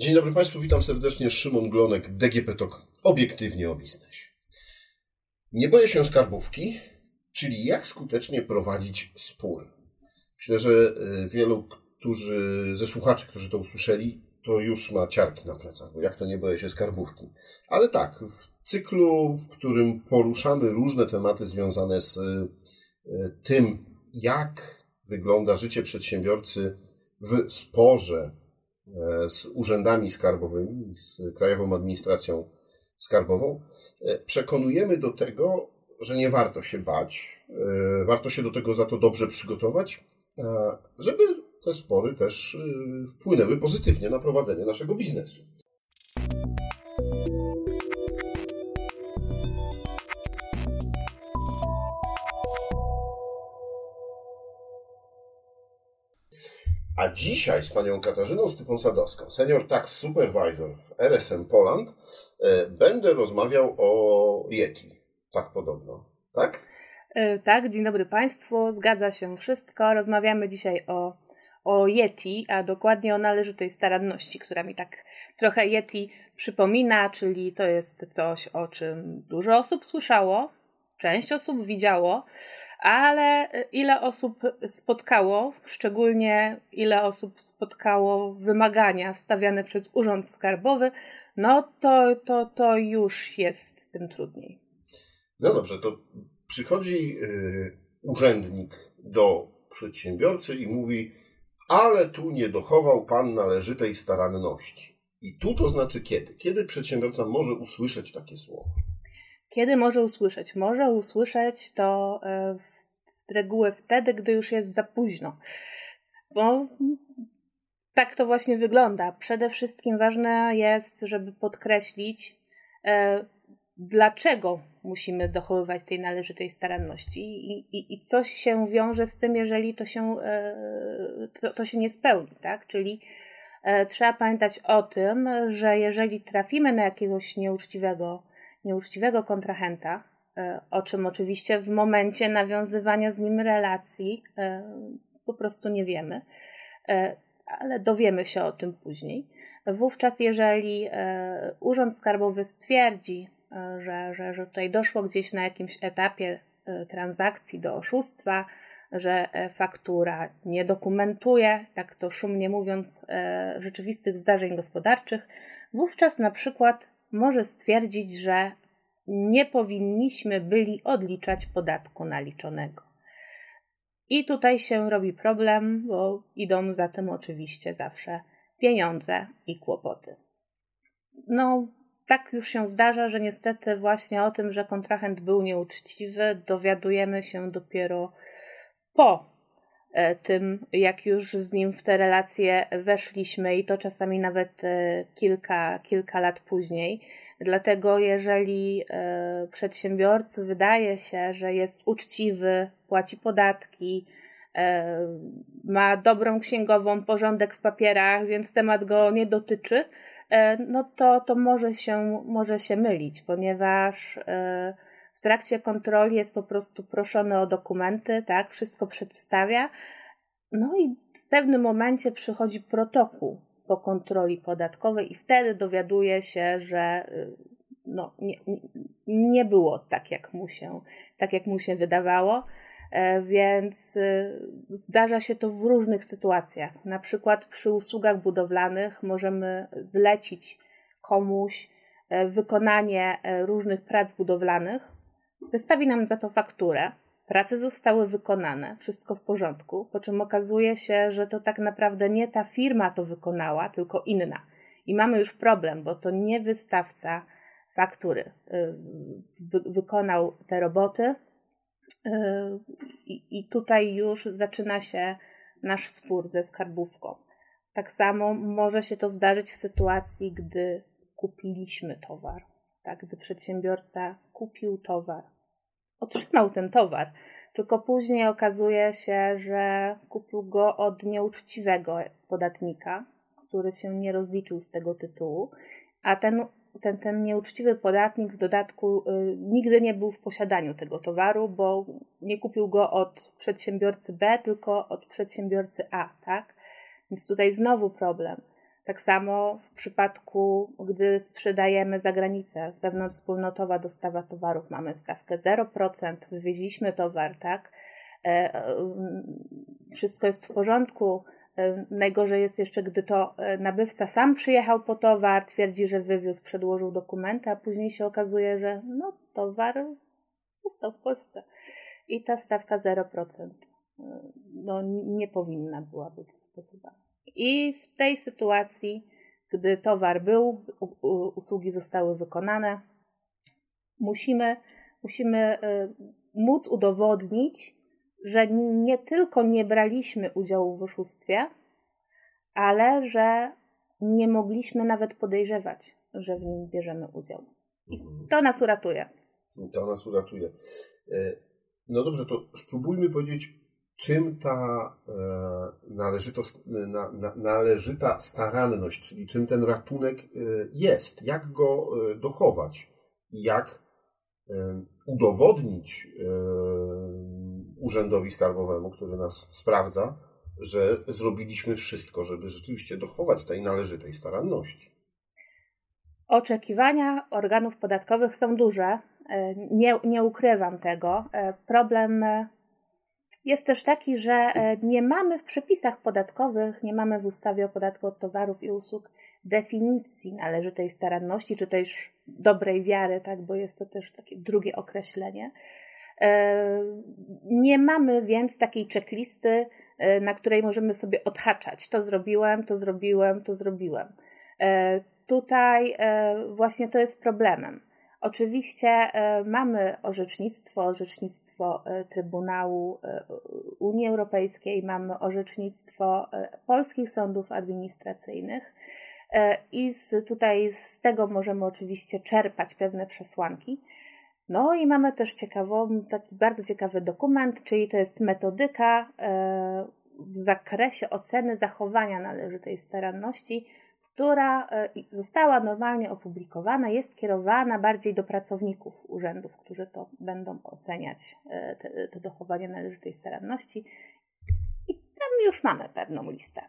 Dzień dobry Państwu, witam serdecznie. Szymon Glonek, DGP TOK, obiektywnie o biznesie. Nie boję się skarbówki, czyli jak skutecznie prowadzić spór. Myślę, że e, wielu którzy, ze słuchaczy, którzy to usłyszeli, to już ma ciarki na plecach, bo jak to nie boję się skarbówki. Ale tak, w cyklu, w którym poruszamy różne tematy związane z e, tym, jak wygląda życie przedsiębiorcy w sporze z urzędami skarbowymi, z Krajową Administracją Skarbową, e, przekonujemy do tego, że nie warto się bać, warto się do tego za to dobrze przygotować, żeby te spory też wpłynęły pozytywnie na prowadzenie naszego biznesu. A dzisiaj z panią Katarzyną Stypon-Sadowską, senior tax supervisor w RSM Poland, e, będę rozmawiał o Yeti. Tak podobno, tak? E, tak, dzień dobry Państwu, zgadza się wszystko. Rozmawiamy dzisiaj o, o Yeti, a dokładnie o należytej staranności, która mi tak trochę Yeti przypomina, czyli to jest coś, o czym dużo osób słyszało, część osób widziało, ale ile osób spotkało, szczególnie ile osób spotkało wymagania stawiane przez Urząd Skarbowy, no to, to, to już jest z tym trudniej. No dobrze, to przychodzi yy, urzędnik do przedsiębiorcy i mówi, ale tu nie dochował pan należytej staranności. I tu to znaczy kiedy? Kiedy przedsiębiorca może usłyszeć takie słowo? Kiedy może usłyszeć? Może usłyszeć to e, z reguły wtedy, gdy już jest za późno. Bo tak to właśnie wygląda. Przede wszystkim ważne jest, żeby podkreślić, e, dlaczego musimy dochowywać tej należytej staranności i, i, i coś się wiąże z tym, jeżeli to się, e, to, to się nie spełni, tak? Czyli trzeba pamiętać o tym, że jeżeli trafimy na jakiegoś nieuczciwego nieuczciwego kontrahenta, e, o czym oczywiście w momencie nawiązywania z nim relacji e, po prostu nie wiemy, e, ale dowiemy się o tym później. Wówczas, jeżeli Urząd Skarbowy stwierdzi, że, że, że tutaj doszło gdzieś na jakimś etapie transakcji do oszustwa, że faktura nie dokumentuje, tak to szumnie mówiąc, rzeczywistych zdarzeń gospodarczych, wówczas na przykład może stwierdzić, że nie powinniśmy byli odliczać podatku naliczonego. I tutaj się robi problem, bo idą za tym oczywiście zawsze pieniądze i kłopoty. No, tak już się zdarza, że niestety właśnie o tym, że kontrahent był nieuczciwy, dowiadujemy się dopiero po tym, jak już z nim w te relacje weszliśmy i to czasami nawet e, kilka, kilka lat później. Dlatego, jeżeli e, przedsiębiorcy wydaje się, że jest uczciwy, płaci podatki, e, ma dobrą księgową, porządek w papierach, więc temat go nie dotyczy, e, no to, to może, się, może się mylić, ponieważ w trakcie kontroli jest po prostu proszony o dokumenty, tak, wszystko przedstawia, no i w pewnym momencie przychodzi protokół po kontroli podatkowej i wtedy dowiaduje się, że y, no, nie, nie było tak jak, mu się, tak, jak mu się wydawało. E, więc y, zdarza się to w różnych sytuacjach. Na przykład przy usługach budowlanych możemy zlecić komuś e, wykonanie e, różnych prac budowlanych, wystawi nam za to fakturę, Prace zostały wykonane, wszystko w porządku, po czym okazuje się, że to tak naprawdę nie ta firma to wykonała, tylko inna. I mamy już problem, bo to nie wystawca faktury y, wykonał te roboty. Y, I tutaj już zaczyna się nasz spór ze skarbówką. Tak samo może się to zdarzyć w sytuacji, gdy kupiliśmy towar, tak, gdy przedsiębiorca kupił towar, otrzymał ten towar, tylko później okazuje się, że kupił go od nieuczciwego podatnika, który się nie rozliczył z tego tytułu, a ten, ten, ten nieuczciwy podatnik w dodatku y, nigdy nie był w posiadaniu tego towaru, bo nie kupił go od przedsiębiorcy B, tylko od przedsiębiorcy A, tak? Więc tutaj znowu problem. Tak samo w przypadku, gdy sprzedajemy za granicę, wewnątrzwspólnotowa dostawa towarów, mamy stawkę 0%, wywieźliśmy towar, tak? E, e, wszystko jest w porządku. E, najgorzej jest jeszcze, gdy to nabywca sam przyjechał po towar, twierdzi, że wywiózł, przedłożył dokumenty, a później się okazuje, że no, towar został w Polsce. I ta stawka 0% no, nie powinna była być zastosowana. I w tej sytuacji, gdy towar był, usługi zostały wykonane, musimy, musimy móc udowodnić, że nie tylko nie braliśmy udziału w oszustwie, ale że nie mogliśmy nawet podejrzewać, że w nim bierzemy udział. I mhm. to nas uratuje. To nas uratuje. E, no dobrze, to spróbujmy powiedzieć, czym ta e, należyto, na, na, należyta staranność, czyli czym ten ratunek e, jest, jak go dochować, jak udowodnić urzędowi skarbowemu, który nas sprawdza, że zrobiliśmy wszystko, żeby rzeczywiście dochować tej należytej staranności. Oczekiwania organów podatkowych są duże. E, nie, nie ukrywam tego. E, problem e, jest też taki, że nie mamy w przepisach podatkowych, nie mamy w ustawie o podatku od towarów i usług definicji należytej staranności, czy też dobrej wiary, tak, bo jest to też takie drugie określenie. E, nie mamy więc takiej checklisty, e, na której możemy sobie odhaczać. To zrobiłem, to zrobiłem, to zrobiłem. E, tutaj właśnie to jest problemem. Oczywiście mamy orzecznictwo, orzecznictwo Trybunału Unii Europejskiej, mamy orzecznictwo polskich sądów administracyjnych i z, tutaj z tego możemy oczywiście czerpać pewne przesłanki. No i mamy też ciekawą, taki bardzo ciekawy dokument, czyli to jest metodyka e, w zakresie oceny zachowania należytej staranności, która e, została normalnie opublikowana, jest kierowana bardziej do pracowników urzędów, którzy to będą oceniać, e, te, to dochowanie należytej staranności. I tam już mamy pewną listę.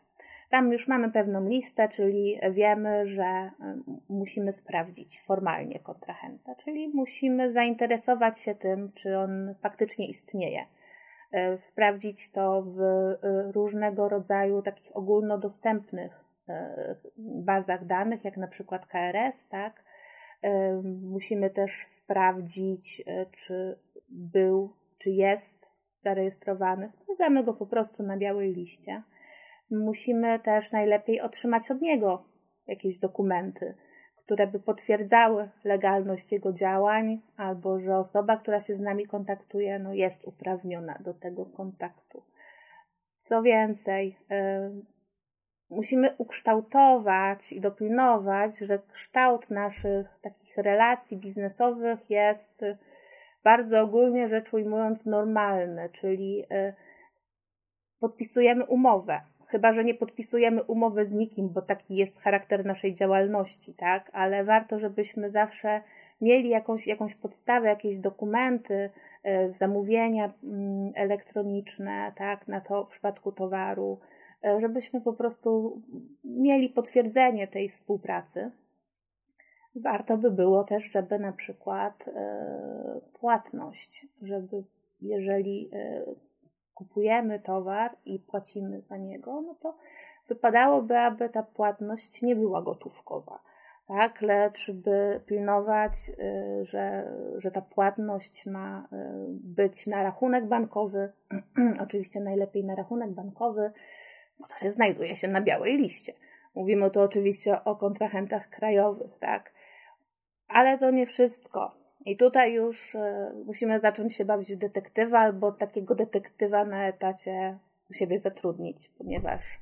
Tam już mamy pewną listę, czyli wiemy, że musimy sprawdzić formalnie kontrahenta, czyli musimy zainteresować się tym, czy on faktycznie istnieje. E, sprawdzić to w e, różnego rodzaju takich ogólnodostępnych e, bazach danych, jak na przykład KRS, tak? Musimy też sprawdzić, czy był, czy jest zarejestrowany. Sprawdzamy go po prostu na białej liście musimy też najlepiej otrzymać od niego jakieś dokumenty, które by potwierdzały legalność jego działań, albo że osoba, która się z nami kontaktuje, no jest uprawniona do tego kontaktu. Co więcej, musimy ukształtować i dopilnować, że kształt naszych takich relacji biznesowych jest bardzo ogólnie rzecz ujmując normalny, czyli yy, podpisujemy umowę chyba że nie podpisujemy umowy z nikim, bo taki jest charakter naszej działalności, tak? Ale warto, żebyśmy zawsze mieli jakąś, jakąś podstawę, jakieś dokumenty, e, zamówienia mm, elektroniczne, tak? Na to w przypadku towaru, żebyśmy po prostu mieli potwierdzenie tej współpracy. Warto by było też, żeby na przykład e, płatność, żeby jeżeli kupujemy towar i płacimy za niego, no to wypadałoby, aby ta płatność nie była gotówkowa. Tak, lecz by pilnować, że, że ta płatność ma być na rachunek bankowy, oczywiście najlepiej na rachunek bankowy, który znajduje się na białej liście. Mówimy tu oczywiście o kontrahentach krajowych, tak? Ale to nie wszystko. I tutaj już e, musimy zacząć się bawić w detektywa albo takiego detektywa na etacie u siebie zatrudnić, ponieważ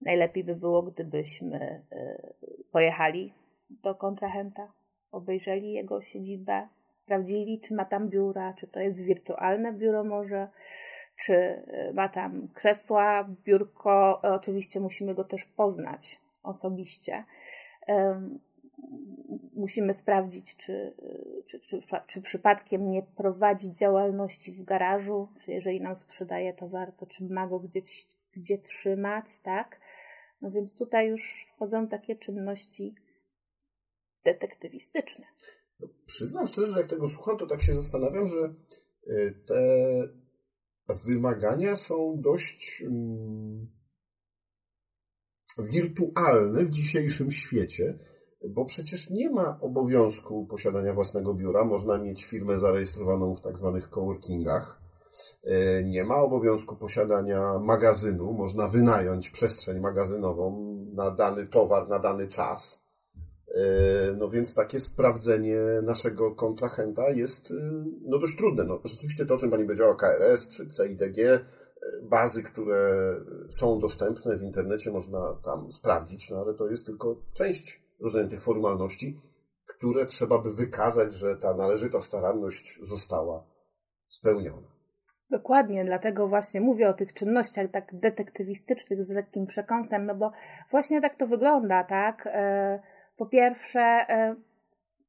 najlepiej by było, gdybyśmy e, pojechali do kontrahenta, obejrzeli jego siedzibę, sprawdzili, czy ma tam biura, czy to jest wirtualne biuro może, czy e, ma tam krzesła, biurko. Oczywiście musimy go też poznać osobiście musimy sprawdzić, czy, czy, czy, czy przypadkiem nie prowadzi działalności w garażu, czy jeżeli nam sprzedaje to czy ma go gdzieś, gdzie trzymać, tak? No więc tutaj już wchodzą takie czynności detektywistyczne. No, przyznam szczerze, że jak tego słucham, to tak się zastanawiam, że y, te wymagania są dość mm, wirtualne w dzisiejszym świecie, bo przecież nie ma obowiązku posiadania własnego biura. Można mieć firmę zarejestrowaną w tak zwanych coworkingach. Y, nie ma obowiązku posiadania magazynu. Można wynająć przestrzeń magazynową na dany towar, na dany czas. E, no więc takie sprawdzenie naszego kontrahenta jest e, no dość trudne. No, rzeczywiście to, o czym Pani powiedziała, KRS czy CIDG, e, bazy, które są dostępne w internecie, można tam sprawdzić, no ale to jest tylko część rozumiem, tych formalności, które trzeba by wykazać, że ta należyta staranność została spełniona. Dokładnie, dlatego właśnie mówię o tych czynnościach tak detektywistycznych z lekkim przekąsem, no bo właśnie tak to wygląda, tak? Po pierwsze, e,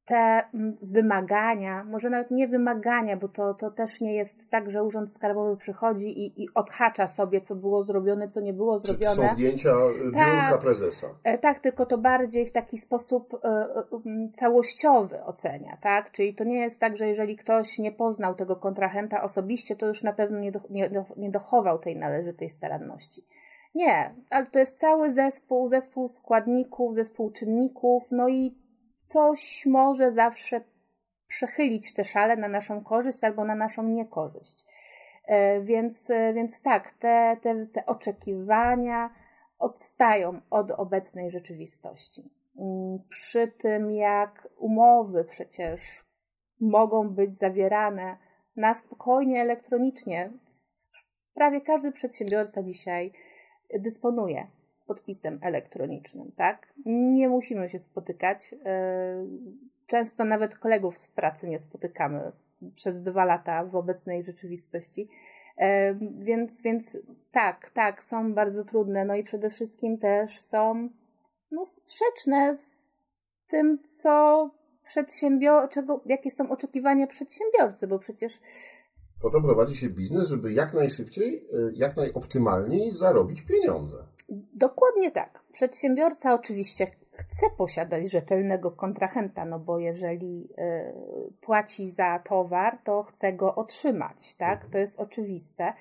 te wymagania, może nawet nie wymagania, bo to, to też nie jest tak, że Urząd Skarbowy przychodzi i, i odhacza sobie, co było zrobione, co nie było zrobione. Są zdjęcia e, biurka tak, prezesa. E, tak, tylko to bardziej w taki sposób całościowy ocenia, tak? Czyli to nie jest tak, że jeżeli ktoś nie poznał tego kontrahenta osobiście, to już na pewno nie, do, nie, nie dochował tej należytej staranności. Nie, ale to jest cały zespół, zespół składników, zespół czynników, no i coś może zawsze przechylić te szale na naszą korzyść albo na naszą niekorzyść. E, więc, e, więc tak, te, te, te oczekiwania odstają od obecnej rzeczywistości. Mm, przy tym, jak umowy przecież mogą być zawierane na spokojnie elektronicznie, prawie każdy przedsiębiorca dzisiaj dysponuje podpisem elektronicznym, tak? Nie musimy się spotykać. E, często nawet kolegów z pracy nie spotykamy przez dwa lata w obecnej rzeczywistości. E, więc, więc tak, tak, są bardzo trudne. No i przede wszystkim też są no, sprzeczne z tym, co przedsiębior- czego, jakie są oczekiwania przedsiębiorcy, bo przecież po to prowadzi się biznes, żeby jak najszybciej, y, jak najoptymalniej zarobić pieniądze. Dokładnie tak. Przedsiębiorca oczywiście chce posiadać rzetelnego kontrahenta, no bo jeżeli y, płaci za towar, to chce go otrzymać, tak? Mhm. To jest oczywiste.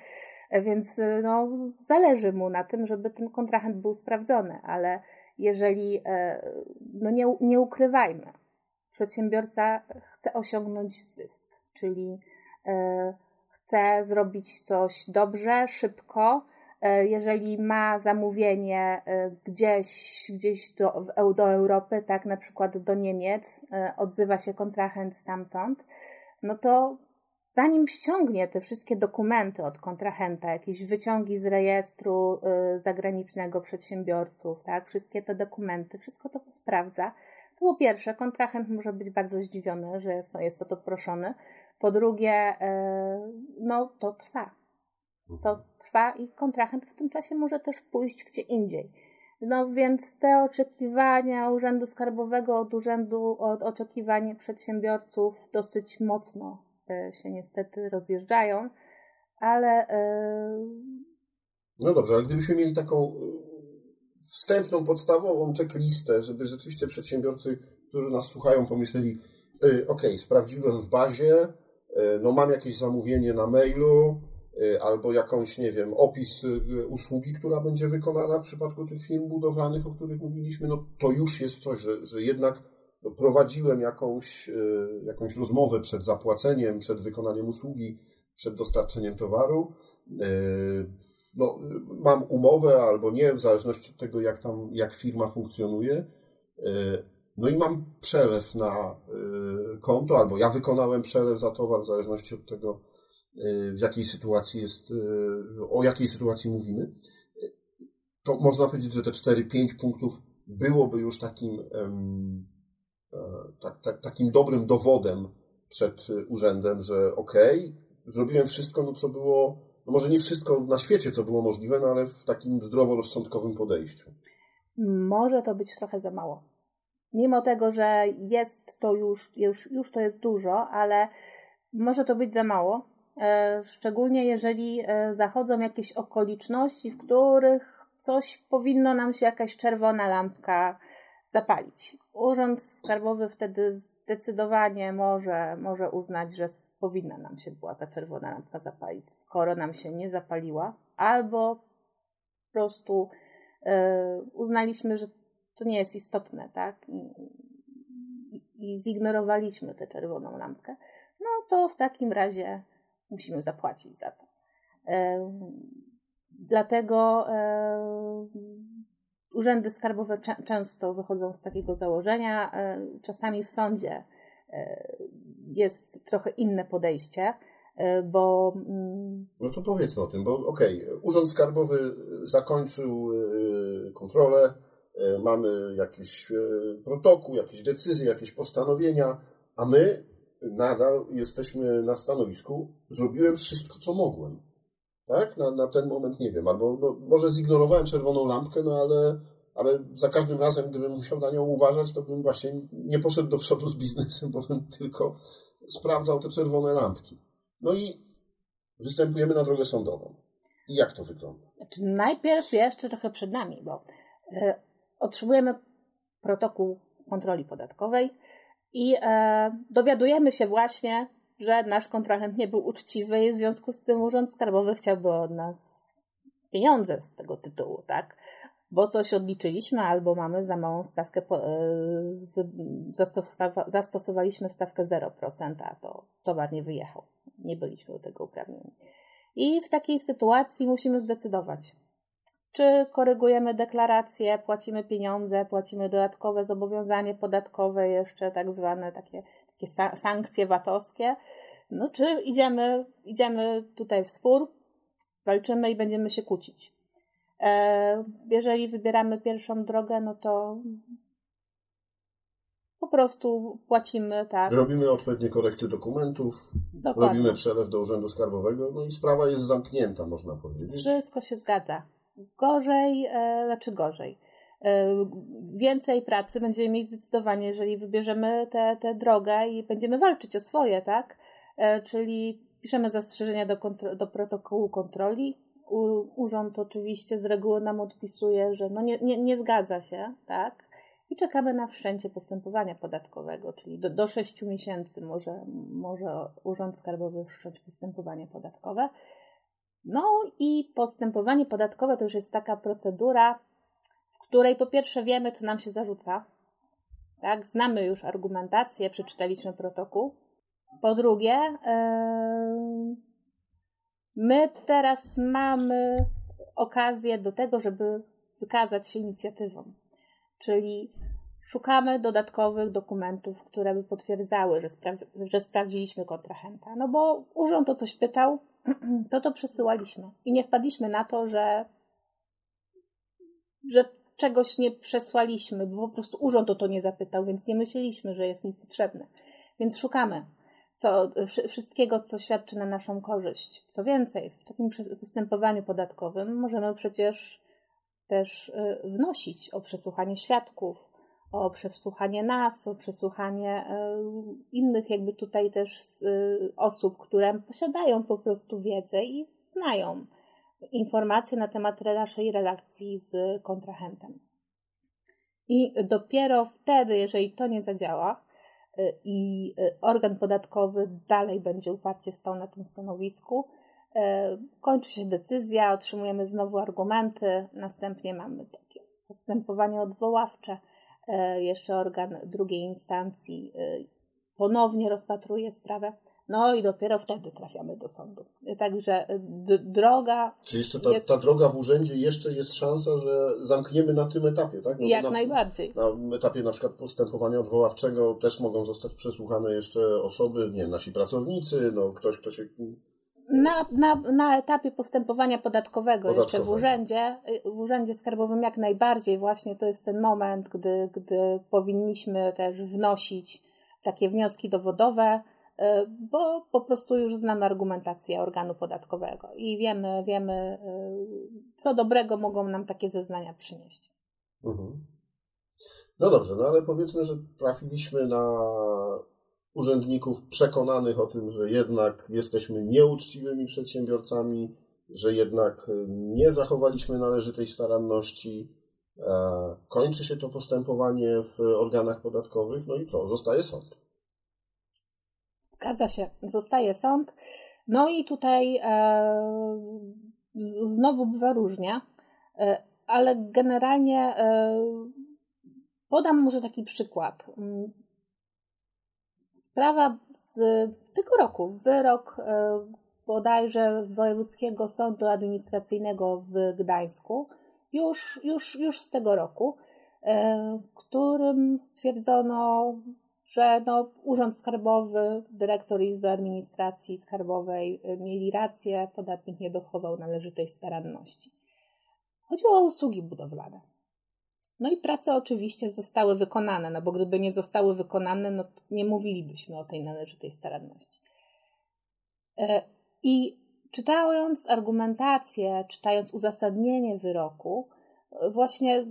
Więc y, no, zależy mu na tym, żeby ten kontrahent był sprawdzony, ale jeżeli, no nie, nie ukrywajmy, przedsiębiorca chce osiągnąć zysk, czyli chce zrobić coś dobrze, szybko, e, jeżeli ma zamówienie e, gdzieś, gdzieś do, do Europy, tak na przykład do Niemiec, e, odzywa się kontrahent stamtąd, no to zanim ściągnie te wszystkie dokumenty od kontrahenta, jakieś wyciągi z rejestru zagranicznego przedsiębiorców, tak, wszystkie te dokumenty, wszystko to sprawdza, to po pierwsze kontrahent może być bardzo zdziwiony, że jest o to proszony, po drugie, e, no to trwa. To mhm. trwa i kontrahent w tym czasie może też pójść gdzie indziej. No więc te oczekiwania Urzędu Skarbowego od urzędu, od oczekiwań przedsiębiorców dosyć mocno e, się niestety rozjeżdżają, ale. E, no dobrze, ale gdybyśmy mieli taką wstępną, podstawową checklistę, żeby rzeczywiście przedsiębiorcy, którzy nas słuchają, pomyśleli, ok, sprawdziłem w bazie, no mam jakieś zamówienie na mailu, e, albo jakąś, nie wiem, opis e, usługi, która będzie wykonana w przypadku tych firm budowlanych, o których mówiliśmy, no to już jest coś, że, że jednak no, prowadziłem jakąś, jakąś rozmowę przed zapłaceniem, przed wykonaniem usługi, przed dostarczeniem towaru. No, mam umowę albo nie, w zależności od tego, jak tam, jak firma funkcjonuje. No i mam przelew na y, konto, albo ja wykonałem przelew za towar, w zależności od tego, y, w jakiej sytuacji jest, y, o jakiej sytuacji mówimy. To można powiedzieć, że te 4-5 punktów byłoby już takim, e, tak, tak, takim dobrym dowodem przed urzędem, że okej, okay, zrobiłem wszystko, no co było, no może nie wszystko na świecie, co było możliwe, no ale w takim zdroworozsądkowym podejściu. Może to być trochę za mało mimo tego, że jest to już, już, już to jest dużo, ale może to być za mało. E, szczególnie jeżeli e, zachodzą jakieś okoliczności, w których coś powinno nam się jakaś czerwona lampka zapalić. Urząd Skarbowy wtedy zdecydowanie może, może uznać, że powinna nam się była ta czerwona lampka zapalić, skoro nam się nie zapaliła, albo po prostu e, uznaliśmy, że to nie jest istotne, tak? I, i zignorowaliśmy tę czerwoną lampkę, no to w takim razie musimy zapłacić za to. E, dlatego e, urzędy skarbowe często wychodzą z takiego założenia. E, czasami w sądzie jest trochę inne podejście, bo. Mm, no to powiedzmy o tym, bo okej, okay, Urząd Skarbowy zakończył kontrolę, mamy jakiś protokół, jakieś decyzje, jakieś postanowienia, a my nadal jesteśmy na stanowisku, zrobiłem wszystko, co mogłem. Tak? Na, na ten moment nie wiem. Albo no, może zignorowałem czerwoną lampkę, no ale, ale za każdym razem, gdybym musiał na nią uważać, to bym właśnie nie poszedł do przodu z biznesem, bo bym tylko sprawdzał te czerwone lampki. No i występujemy na drogę sądową. I jak to wygląda? Znaczy, najpierw jeszcze trochę przed nami, bo y, otrzymujemy protokół z kontroli podatkowej, i e, dowiadujemy się właśnie, że nasz kontrahent nie był uczciwy i w związku z tym Urząd Skarbowy chciałby od nas pieniądze z tego tytułu, tak? Bo coś odliczyliśmy albo mamy za małą stawkę, e, zastosowaliśmy stawkę 0%, a to towar nie wyjechał. Nie byliśmy do tego uprawnieni. I w takiej sytuacji musimy zdecydować, czy korygujemy deklarację, płacimy pieniądze, płacimy dodatkowe zobowiązanie podatkowe, jeszcze tak zwane takie, takie sankcje VAT-owskie, no czy idziemy, idziemy tutaj w spór, walczymy i będziemy się kłócić. E, jeżeli wybieramy pierwszą drogę, no to po prostu płacimy, tak. Robimy odpowiednie korekty dokumentów, Dokładnie. robimy przelew do Urzędu Skarbowego, no i sprawa jest zamknięta, można powiedzieć. Wszystko się zgadza gorzej, e, znaczy gorzej. E, więcej pracy będziemy mieć zdecydowanie, jeżeli wybierzemy tę drogę i będziemy walczyć o swoje, tak? E, czyli piszemy zastrzeżenia do, do protokołu kontroli. Urząd oczywiście z reguły nam odpisuje, że no nie, nie, nie zgadza się, tak? I czekamy na wszczęcie postępowania podatkowego, czyli do, do 6 miesięcy może, może Urząd Skarbowy wszcząć postępowanie podatkowe. No i postępowanie podatkowe to już jest taka procedura, w której po pierwsze wiemy, co nam się zarzuca. Tak, znamy już argumentację, przeczytaliśmy protokół. Po drugie, yy, my teraz mamy okazję do tego, żeby wykazać się inicjatywą. Czyli szukamy dodatkowych dokumentów, które by potwierdzały, że, spra że sprawdziliśmy kontrahenta. No bo urząd o coś pytał, to to przesyłaliśmy. I nie wpadliśmy na to, że, że czegoś nie przesłaliśmy, bo po prostu urząd o to nie zapytał, więc nie myśleliśmy, że jest mu potrzebne. Więc szukamy co, wszystkiego, co świadczy na naszą korzyść. Co więcej, w takim postępowaniu podatkowym możemy przecież też y, wnosić o przesłuchanie świadków, o przesłuchanie nas, o przesłuchanie e, innych jakby tutaj też e, osób, które posiadają po prostu wiedzę i znają informacje na temat naszej relacji z kontrahentem. I dopiero wtedy, jeżeli to nie zadziała e, i organ podatkowy dalej będzie uparcie stał na tym stanowisku, kończy się decyzja, otrzymujemy znowu argumenty, następnie mamy takie postępowanie odwoławcze jeszcze organ drugiej instancji e, ponownie rozpatruje sprawę. No i dopiero wtedy trafiamy do sądu. Także droga. Czy jeszcze ta, jest... ta, droga w urzędzie jeszcze jest szansa, że zamkniemy na tym etapie, tak? No Jak na, najbardziej. Na etapie na przykład postępowania odwoławczego też mogą zostać przesłuchane jeszcze osoby, nie nasi pracownicy, no ktoś, kto się na, na, na etapie postępowania podatkowego, jeszcze w urzędzie, w urzędzie skarbowym jak najbardziej właśnie to jest ten moment, gdy, gdy powinniśmy też wnosić takie wnioski dowodowe, y, bo po prostu już znamy argumentację organu podatkowego i wiemy, wiemy y, co dobrego mogą nam takie zeznania przynieść. Mhm. No dobrze, no ale powiedzmy, że trafiliśmy na urzędników przekonanych o tym, że jednak jesteśmy nieuczciwymi przedsiębiorcami że jednak nie zachowaliśmy należytej staranności, kończy się to postępowanie w organach podatkowych, no i co? Zostaje sąd. Zgadza się, zostaje sąd. No i tutaj e, znowu bywa różnie, e, ale generalnie e, podam może taki przykład. Sprawa z tego roku, wyrok e, bodajże Wojewódzkiego Sądu Administracyjnego w Gdańsku, już, już, już z tego roku, e, którym stwierdzono, że no, Urząd Skarbowy, dyrektor Izby Administracji Skarbowej e, mieli rację, podatnik nie dochował należytej staranności. Chodziło o usługi budowlane. No i prace oczywiście zostały wykonane, no bo gdyby nie zostały wykonane, no to nie mówilibyśmy o tej należytej staranności. E, I czytając argumentację, czytając uzasadnienie wyroku, właśnie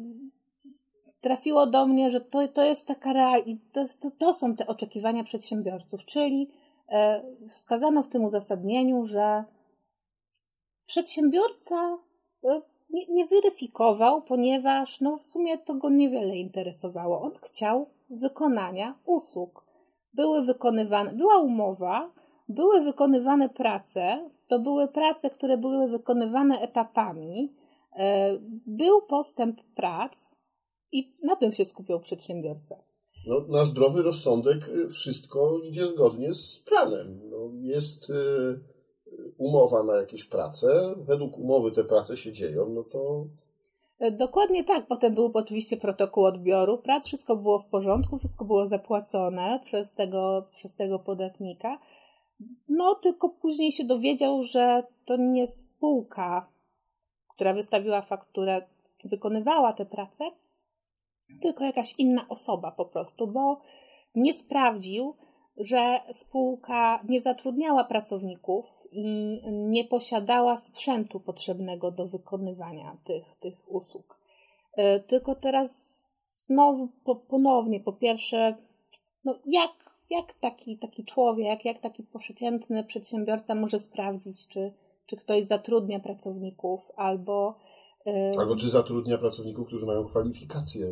trafiło do mnie, że to, to jest taka real... to, to, są te oczekiwania przedsiębiorców, czyli e, wskazano w tym uzasadnieniu, że przedsiębiorca e, nie, nie weryfikował, ponieważ no, w sumie to go niewiele interesowało. On chciał wykonania usług. Były wykonywane, była umowa, były wykonywane prace, to były prace, które były wykonywane etapami, e, był postęp prac i na tym się skupiał przedsiębiorca. No, na zdrowy rozsądek y, wszystko idzie zgodnie z planem. No, jest y, umowa na jakieś prace, według umowy te prace się dzieją, no to e, Dokładnie tak. Potem był oczywiście protokół odbioru prac, wszystko było w porządku, wszystko było zapłacone przez tego, przez tego podatnika. No, tylko później się dowiedział, że to nie spółka, która wystawiła fakturę, wykonywała te prace, tylko jakaś inna osoba po prostu, bo nie sprawdził, że spółka nie zatrudniała pracowników i nie posiadała sprzętu potrzebnego do wykonywania tych, tych usług. E, tylko teraz znowu ponownie, po pierwsze, no jak, jak taki, taki człowiek, jak taki przeciętny przedsiębiorca może sprawdzić, czy, czy ktoś zatrudnia pracowników albo. E, albo czy zatrudnia pracowników, którzy mają kwalifikacje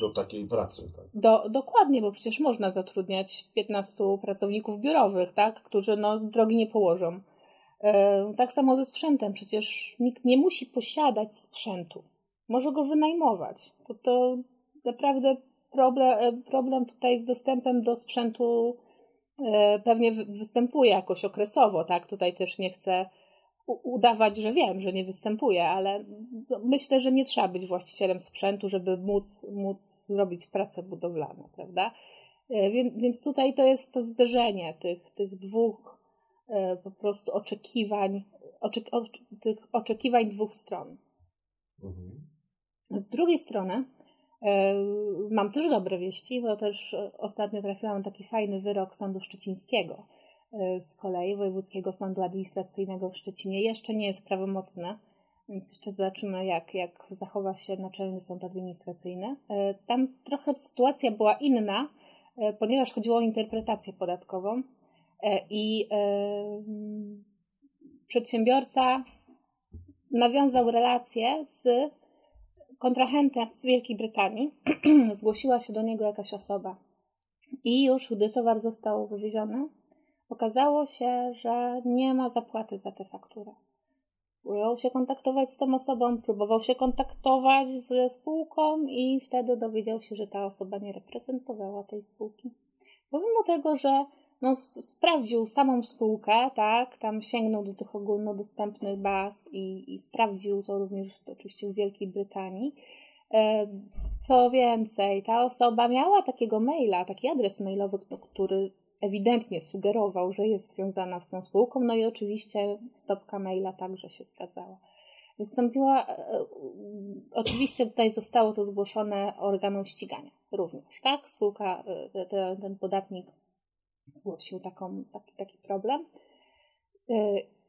do takiej pracy. Tak? Do, dokładnie, bo przecież można zatrudniać 15 pracowników biurowych, tak, którzy no, drogi nie położą. E, tak samo ze sprzętem. Przecież nikt nie musi posiadać sprzętu. Może go wynajmować. To, to naprawdę problem, e, problem tutaj z dostępem do sprzętu e, pewnie występuje jakoś okresowo. Tak? Tutaj też nie chcę udawać, że wiem, że nie występuje, ale myślę, że nie trzeba być właścicielem sprzętu, żeby móc, móc zrobić pracę budowlaną, prawda? Więc tutaj to jest to zderzenie tych, tych dwóch E, po prostu oczekiwań, oczek tych oczekiwań dwóch stron. Mhm. Z drugiej strony e, mam też dobre wieści, bo też ostatnio trafiłam na taki fajny wyrok Sądu Szczecińskiego e, z kolei Wojewódzkiego Sądu Administracyjnego w Szczecinie. Jeszcze nie jest prawomocne, więc jeszcze zobaczymy, jak, jak zachowa się Naczelny Sąd Administracyjny. Tam trochę sytuacja była inna, ponieważ chodziło o interpretację podatkową I przedsiębiorca nawiązał relację z kontrahentem z Wielkiej Brytanii. Zgłosiła się do niego jakaś osoba. I już, gdy towar został wywieziony, okazało się, że nie ma zapłaty za tę fakturę. Próbował się kontaktować z tą osobą, próbował się kontaktować ze spółką i wtedy dowiedział się, że ta osoba nie reprezentowała tej spółki. Pomimo tego, że no, sprawdził samą spółkę, tak, tam sięgnął do tych ogólnodostępnych baz i, i sprawdził to również oczywiście w Wielkiej Brytanii. E, co więcej, ta osoba miała takiego maila, taki adres mailowy, no, który ewidentnie sugerował, że jest związana z tą spółką, no i oczywiście stopka maila także się zgadzała. Wystąpiła, e, e, oczywiście tutaj zostało to zgłoszone organom ścigania również, tak? Spółka, ten, ten podatnik zgłosił taką, taki, taki problem.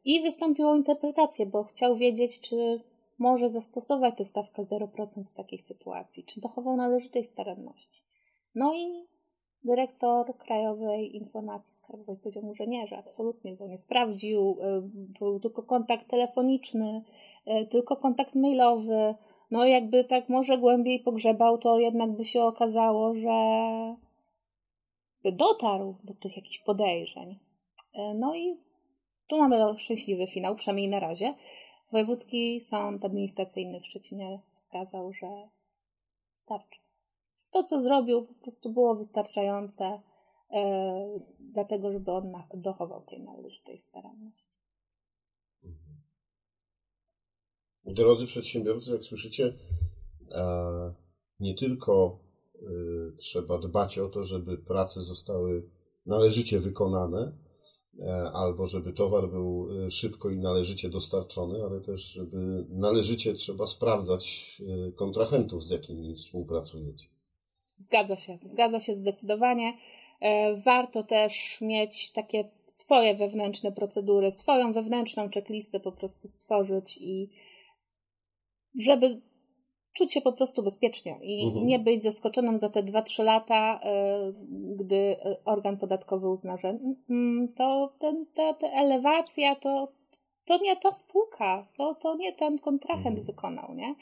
I wystąpił o interpretację, bo chciał wiedzieć, czy może zastosować tę stawkę 0% w takiej sytuacji, czy dochował należytej staranności. No i Dyrektor Krajowej Informacji Skarbowej powiedział mu, że nie, że absolutnie, bo nie sprawdził. Y, był tylko kontakt telefoniczny, y, tylko kontakt mailowy. No, jakby tak może głębiej pogrzebał, to jednak by się okazało, że dotarł do tych jakichś podejrzeń. Y, no i tu mamy szczęśliwy finał, przynajmniej na razie. Wojewódzki Sąd Administracyjny w Szczecinie wskazał, że starczy to, co zrobił, po prostu było wystarczające, e, dlatego, żeby on dochował tej należytej staranności. Mhm. Drodzy przedsiębiorcy, jak słyszycie, e, nie tylko e, trzeba dbać o to, żeby prace zostały należycie wykonane, albo żeby towar był szybko i należycie dostarczony, ale też, żeby należycie trzeba sprawdzać kontrahentów, z jakimi współpracujecie. Zgadza się, zgadza się zdecydowanie. E, warto też mieć takie swoje wewnętrzne procedury, swoją wewnętrzną checklistę po prostu stworzyć i żeby czuć się po prostu bezpiecznie i mhm. nie być zaskoczonym za te 2-3 lata, e, gdy organ podatkowy uzna, że mm, to ten, ta, ta elewacja to, to nie ta spółka, to, to nie ten kontrahent mhm. wykonał, nie?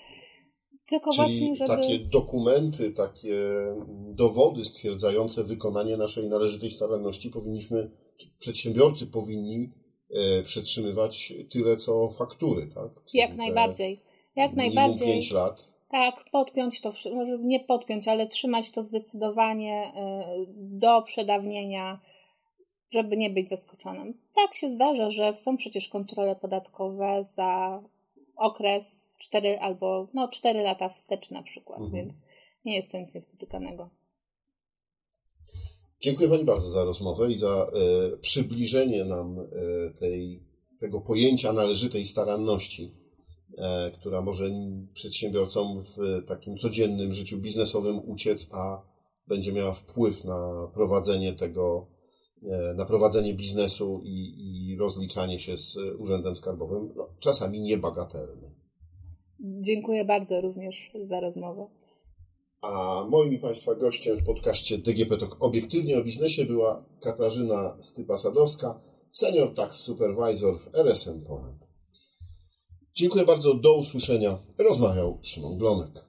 Tylko Czyli właśnie, żeby... takie dokumenty, takie dowody stwierdzające wykonanie naszej należytej staranności powinniśmy, przedsiębiorcy powinni e, przetrzymywać tyle, co faktury, tak? Czyli Jak najbardziej. Jak najbardziej. 5 lat. Tak, podpiąć to, może nie podpiąć, ale trzymać to zdecydowanie e, do przedawnienia, żeby nie być zaskoczonym. Tak się zdarza, że są przecież kontrole podatkowe za okres 4 albo no 4 lata wstecz na przykład, mhm. więc nie jest to nic niespotykanego. Dziękuję Pani bardzo za rozmowę i za e, przybliżenie nam e, tej, tego pojęcia należytej staranności, e, która może przedsiębiorcom w takim codziennym życiu biznesowym uciec, a będzie miała wpływ na prowadzenie tego na prowadzenie biznesu i, i rozliczanie się z Urzędem Skarbowym, no, czasami niebagatelny. Dziękuję bardzo również za rozmowę. A moim i Państwa gościem w podcaście DGP Talk obiektywnie o biznesie była Katarzyna Stypa-Sadowska, senior tax supervisor w RSM Poland. Dziękuję bardzo, do usłyszenia. Rozmawiał Szymon Glonek.